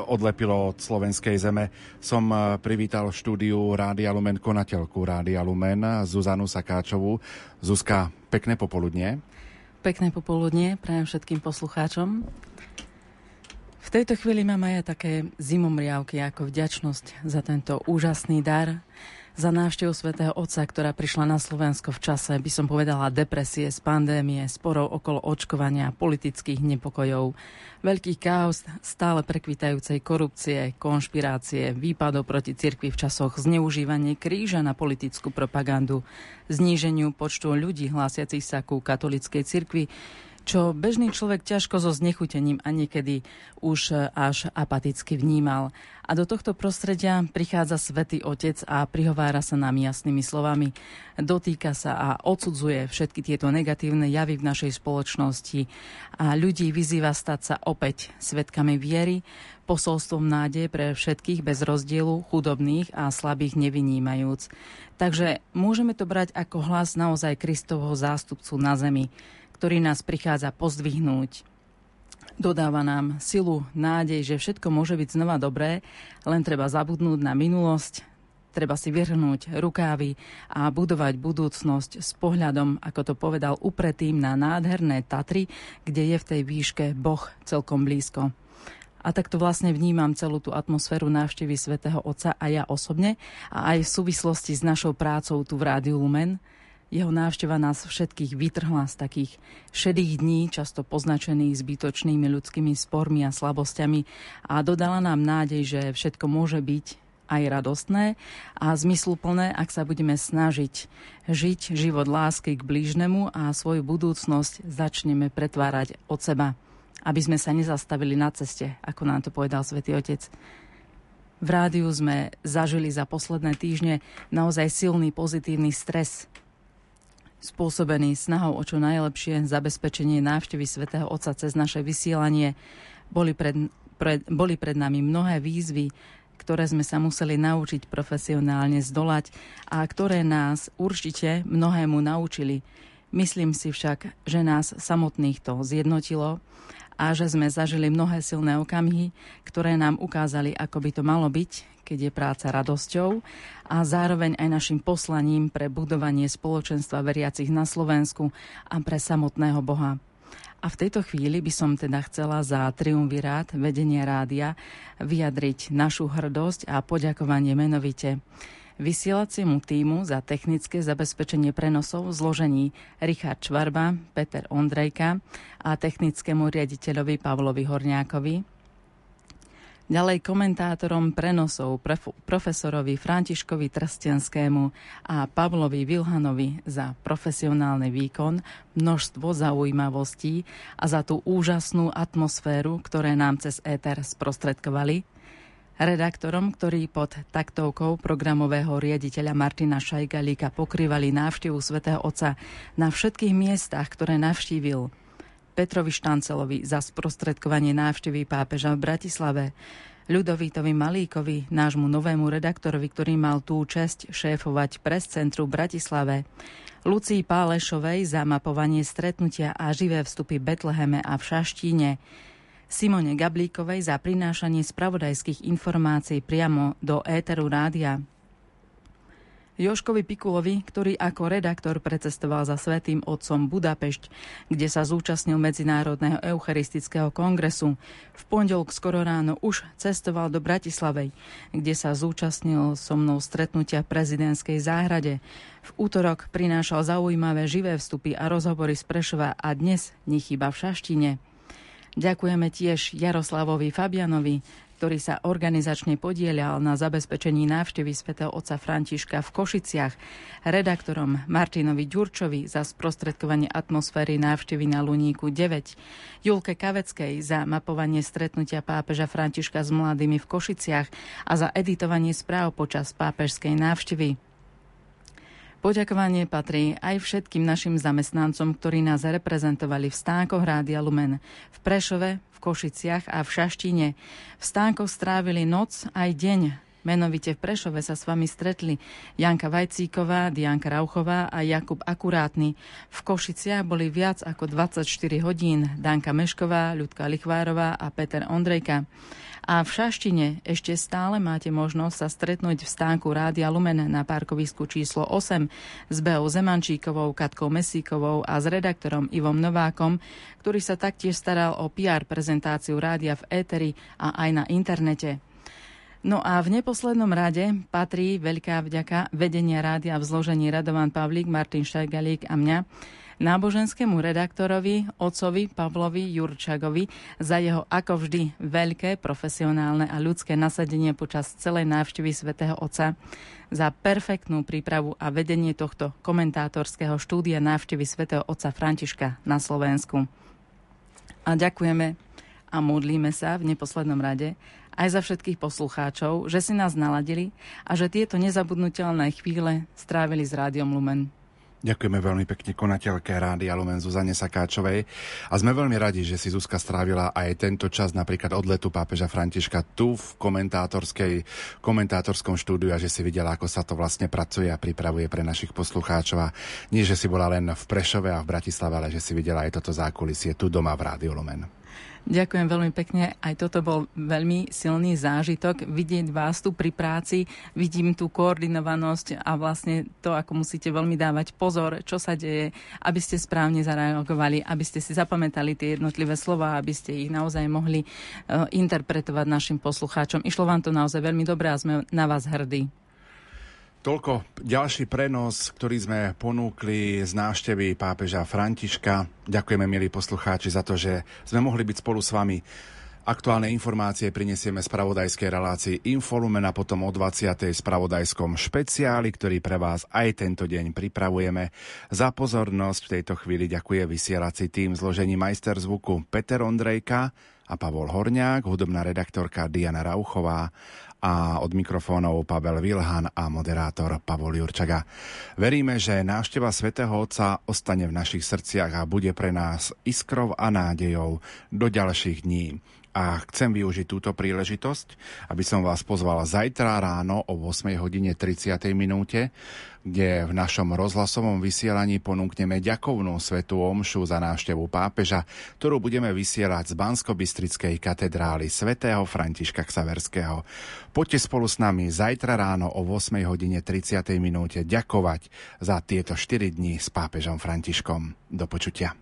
Speaker 2: odlepilo od slovenskej zeme, som eh, privítal v štúdiu Rádia Lumen konateľku Rádia Lumen Zuzanu Sakáčovú. Zuzka, pekné popoludnie.
Speaker 8: Pekné popoludnie prajem všetkým poslucháčom. V tejto chvíli mám aj ja také zimomriavky ako vďačnosť za tento úžasný dar, za návštevu svätého Otca, ktorá prišla na Slovensko v čase, by som povedala, depresie z pandémie, sporov okolo očkovania, politických nepokojov, veľkých chaos, stále prekvitajúcej korupcie, konšpirácie, výpadov proti cirkvi v časoch, zneužívanie kríža na politickú propagandu, zníženiu počtu ľudí hlásiacich sa ku katolickej cirkvi, čo bežný človek ťažko so znechutením a niekedy už až apaticky vnímal. A do tohto prostredia prichádza Svetý Otec a prihovára sa nám jasnými slovami. Dotýka sa a odsudzuje všetky tieto negatívne javy v našej spoločnosti a ľudí vyzýva stať sa opäť svetkami viery, posolstvom nádej pre všetkých bez rozdielu, chudobných a slabých nevynímajúc. Takže môžeme to brať ako hlas naozaj Kristovho zástupcu na zemi ktorý nás prichádza pozdvihnúť. Dodáva nám silu, nádej, že všetko môže byť znova dobré, len treba zabudnúť na minulosť, treba si vyhrnúť rukávy a budovať budúcnosť s pohľadom, ako to povedal upretým, na nádherné Tatry, kde je v tej výške Boh celkom blízko. A takto vlastne vnímam celú tú atmosféru návštevy svätého Otca a ja osobne a aj v súvislosti s našou prácou tu v Rádiu Lumen – jeho návšteva nás všetkých vytrhla z takých šedých dní, často poznačených zbytočnými ľudskými spormi a slabosťami a dodala nám nádej, že všetko môže byť aj radostné a zmysluplné, ak sa budeme snažiť žiť život lásky k blížnemu a svoju budúcnosť začneme pretvárať od seba, aby sme sa nezastavili na ceste, ako nám to povedal svätý Otec. V rádiu sme zažili za posledné týždne naozaj silný pozitívny stres, spôsobený snahou o čo najlepšie zabezpečenie návštevy svätého Otca cez naše vysielanie. Boli pred, pred, boli pred nami mnohé výzvy, ktoré sme sa museli naučiť profesionálne zdolať a ktoré nás určite mnohému naučili. Myslím si však, že nás samotných to zjednotilo a že sme zažili mnohé silné okamihy, ktoré nám ukázali, ako by to malo byť, keď je práca radosťou a zároveň aj našim poslaním pre budovanie spoločenstva veriacich na Slovensku a pre samotného Boha. A v tejto chvíli by som teda chcela za triumvirát vedenia rádia vyjadriť našu hrdosť a poďakovanie menovite vysielaciemu týmu za technické zabezpečenie prenosov v zložení Richard Čvarba, Peter Ondrejka a technickému riaditeľovi Pavlovi Horňákovi, ďalej komentátorom prenosov profesorovi Františkovi Trstenskému a Pavlovi Vilhanovi za profesionálny výkon, množstvo zaujímavostí a za tú úžasnú atmosféru, ktoré nám cez éter sprostredkovali – redaktorom, ktorí pod taktovkou programového riaditeľa Martina Šajgalíka pokrývali návštevu svätého Otca na všetkých miestach, ktoré navštívil. Petrovi Štancelovi za sprostredkovanie návštevy pápeža v Bratislave, Ľudovítovi Malíkovi, nášmu novému redaktorovi, ktorý mal tú česť šéfovať pres centru v Bratislave, Lucii Pálešovej za mapovanie stretnutia a živé vstupy Betleheme a v Šaštíne, Simone Gablíkovej za prinášanie spravodajských informácií priamo do éteru rádia. Joškovi Pikulovi, ktorý ako redaktor precestoval za Svetým otcom Budapešť, kde sa zúčastnil Medzinárodného eucharistického kongresu. V pondelok skoro ráno už cestoval do Bratislavej, kde sa zúčastnil so mnou stretnutia v prezidentskej záhrade. V útorok prinášal zaujímavé živé vstupy a rozhovory z Prešova a dnes nechýba v Šaštine. Ďakujeme tiež Jaroslavovi Fabianovi, ktorý sa organizačne podielal na zabezpečení návštevy svätého otca Františka v Košiciach, redaktorom Martinovi Ďurčovi za sprostredkovanie atmosféry návštevy na Luníku 9, Julke Kaveckej za mapovanie stretnutia pápeža Františka s mladými v Košiciach a za editovanie správ počas pápežskej návštevy. Poďakovanie patrí aj všetkým našim zamestnancom, ktorí nás reprezentovali v stánkoch Rádia Lumen, v Prešove, v Košiciach a v Šaštine. V stánkoch strávili noc aj deň. Menovite v Prešove sa s vami stretli Janka Vajcíková, Dianka Rauchová a Jakub Akurátny. V Košiciach boli viac ako 24 hodín Danka Mešková, Ľudka Lichvárová a Peter Ondrejka. A v Šaštine ešte stále máte možnosť sa stretnúť v stánku Rádia Lumen na parkovisku číslo 8 s Beou Zemančíkovou, Katkou Mesíkovou a s redaktorom Ivom Novákom, ktorý sa taktiež staral o PR prezentáciu rádia v éteri a aj na internete. No a v neposlednom rade patrí veľká vďaka vedenia rádia v zložení Radovan Pavlík, Martin Šajgalík a mňa, náboženskému redaktorovi, otcovi Pavlovi Jurčagovi za jeho ako vždy veľké profesionálne a ľudské nasadenie počas celej návštevy svätého Otca, za perfektnú prípravu a vedenie tohto komentátorského štúdia návštevy svätého Otca Františka na Slovensku. A ďakujeme a modlíme sa v neposlednom rade aj za všetkých poslucháčov, že si nás naladili a že tieto nezabudnutelné chvíle strávili s Rádiom Lumen.
Speaker 2: Ďakujeme veľmi pekne konateľke Rádia Lumen Zuzane Sakáčovej a sme veľmi radi, že si Zuzka strávila aj tento čas napríklad od letu pápeža Františka tu v komentátorskej, komentátorskom štúdiu a že si videla, ako sa to vlastne pracuje a pripravuje pre našich poslucháčov a nie, že si bola len v Prešove a v Bratislave, ale že si videla aj toto zákulisie tu doma v Rádiu Lumen.
Speaker 8: Ďakujem veľmi pekne. Aj toto bol veľmi silný zážitok. Vidieť vás tu pri práci, vidím tú koordinovanosť a vlastne to, ako musíte veľmi dávať pozor, čo sa deje, aby ste správne zareagovali, aby ste si zapamätali tie jednotlivé slova, aby ste ich naozaj mohli uh, interpretovať našim poslucháčom. Išlo vám to naozaj veľmi dobre a sme na vás hrdí.
Speaker 2: Toľko ďalší prenos, ktorý sme ponúkli z návštevy pápeža Františka. Ďakujeme, milí poslucháči, za to, že sme mohli byť spolu s vami Aktuálne informácie prinesieme z pravodajskej relácii Infolumen a potom o 20. spravodajskom špeciáli, ktorý pre vás aj tento deň pripravujeme. Za pozornosť v tejto chvíli ďakuje vysielací tým zložení majster zvuku Peter Ondrejka a Pavol Horňák, hudobná redaktorka Diana Rauchová a od mikrofónov Pavel Vilhan a moderátor Pavol Jurčaga. Veríme, že návšteva svätého Otca ostane v našich srdciach a bude pre nás iskrov a nádejou do ďalších dní a chcem využiť túto príležitosť, aby som vás pozval zajtra ráno o 8 hodine 30 minúte, kde v našom rozhlasovom vysielaní ponúkneme ďakovnú svetú omšu za návštevu pápeža, ktorú budeme vysielať z bansko katedrály svätého Františka Ksaverského. Poďte spolu s nami zajtra ráno o 8 hodine 30 minúte ďakovať za tieto 4 dní s pápežom Františkom. Do počutia.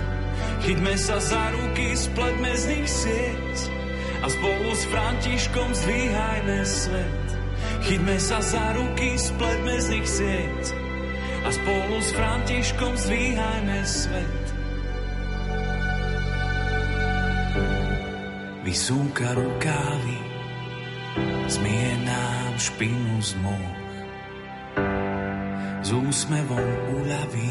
Speaker 9: Chytme sa za ruky, spletme z nich sieť a spolu s Františkom zdvíhajme svet. Chytme sa za ruky, spletme z nich sieť a spolu s Františkom zdvíhajme svet. vysúka rukávy, zmie nám špinu z moh. S úsmevom uľaví,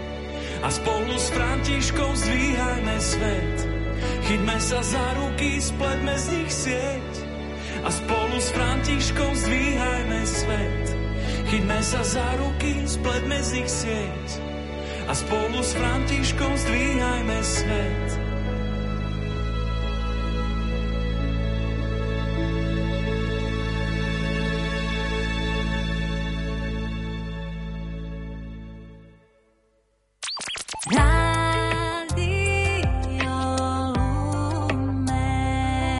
Speaker 9: a spolu s Františkou zdvíhajme svet. Chytme sa za ruky, spletme z nich sieť a spolu s Františkou zdvíhajme svet. Chytme sa za ruky, spletme z nich sieť a spolu s Františkou zdvíhajme svet.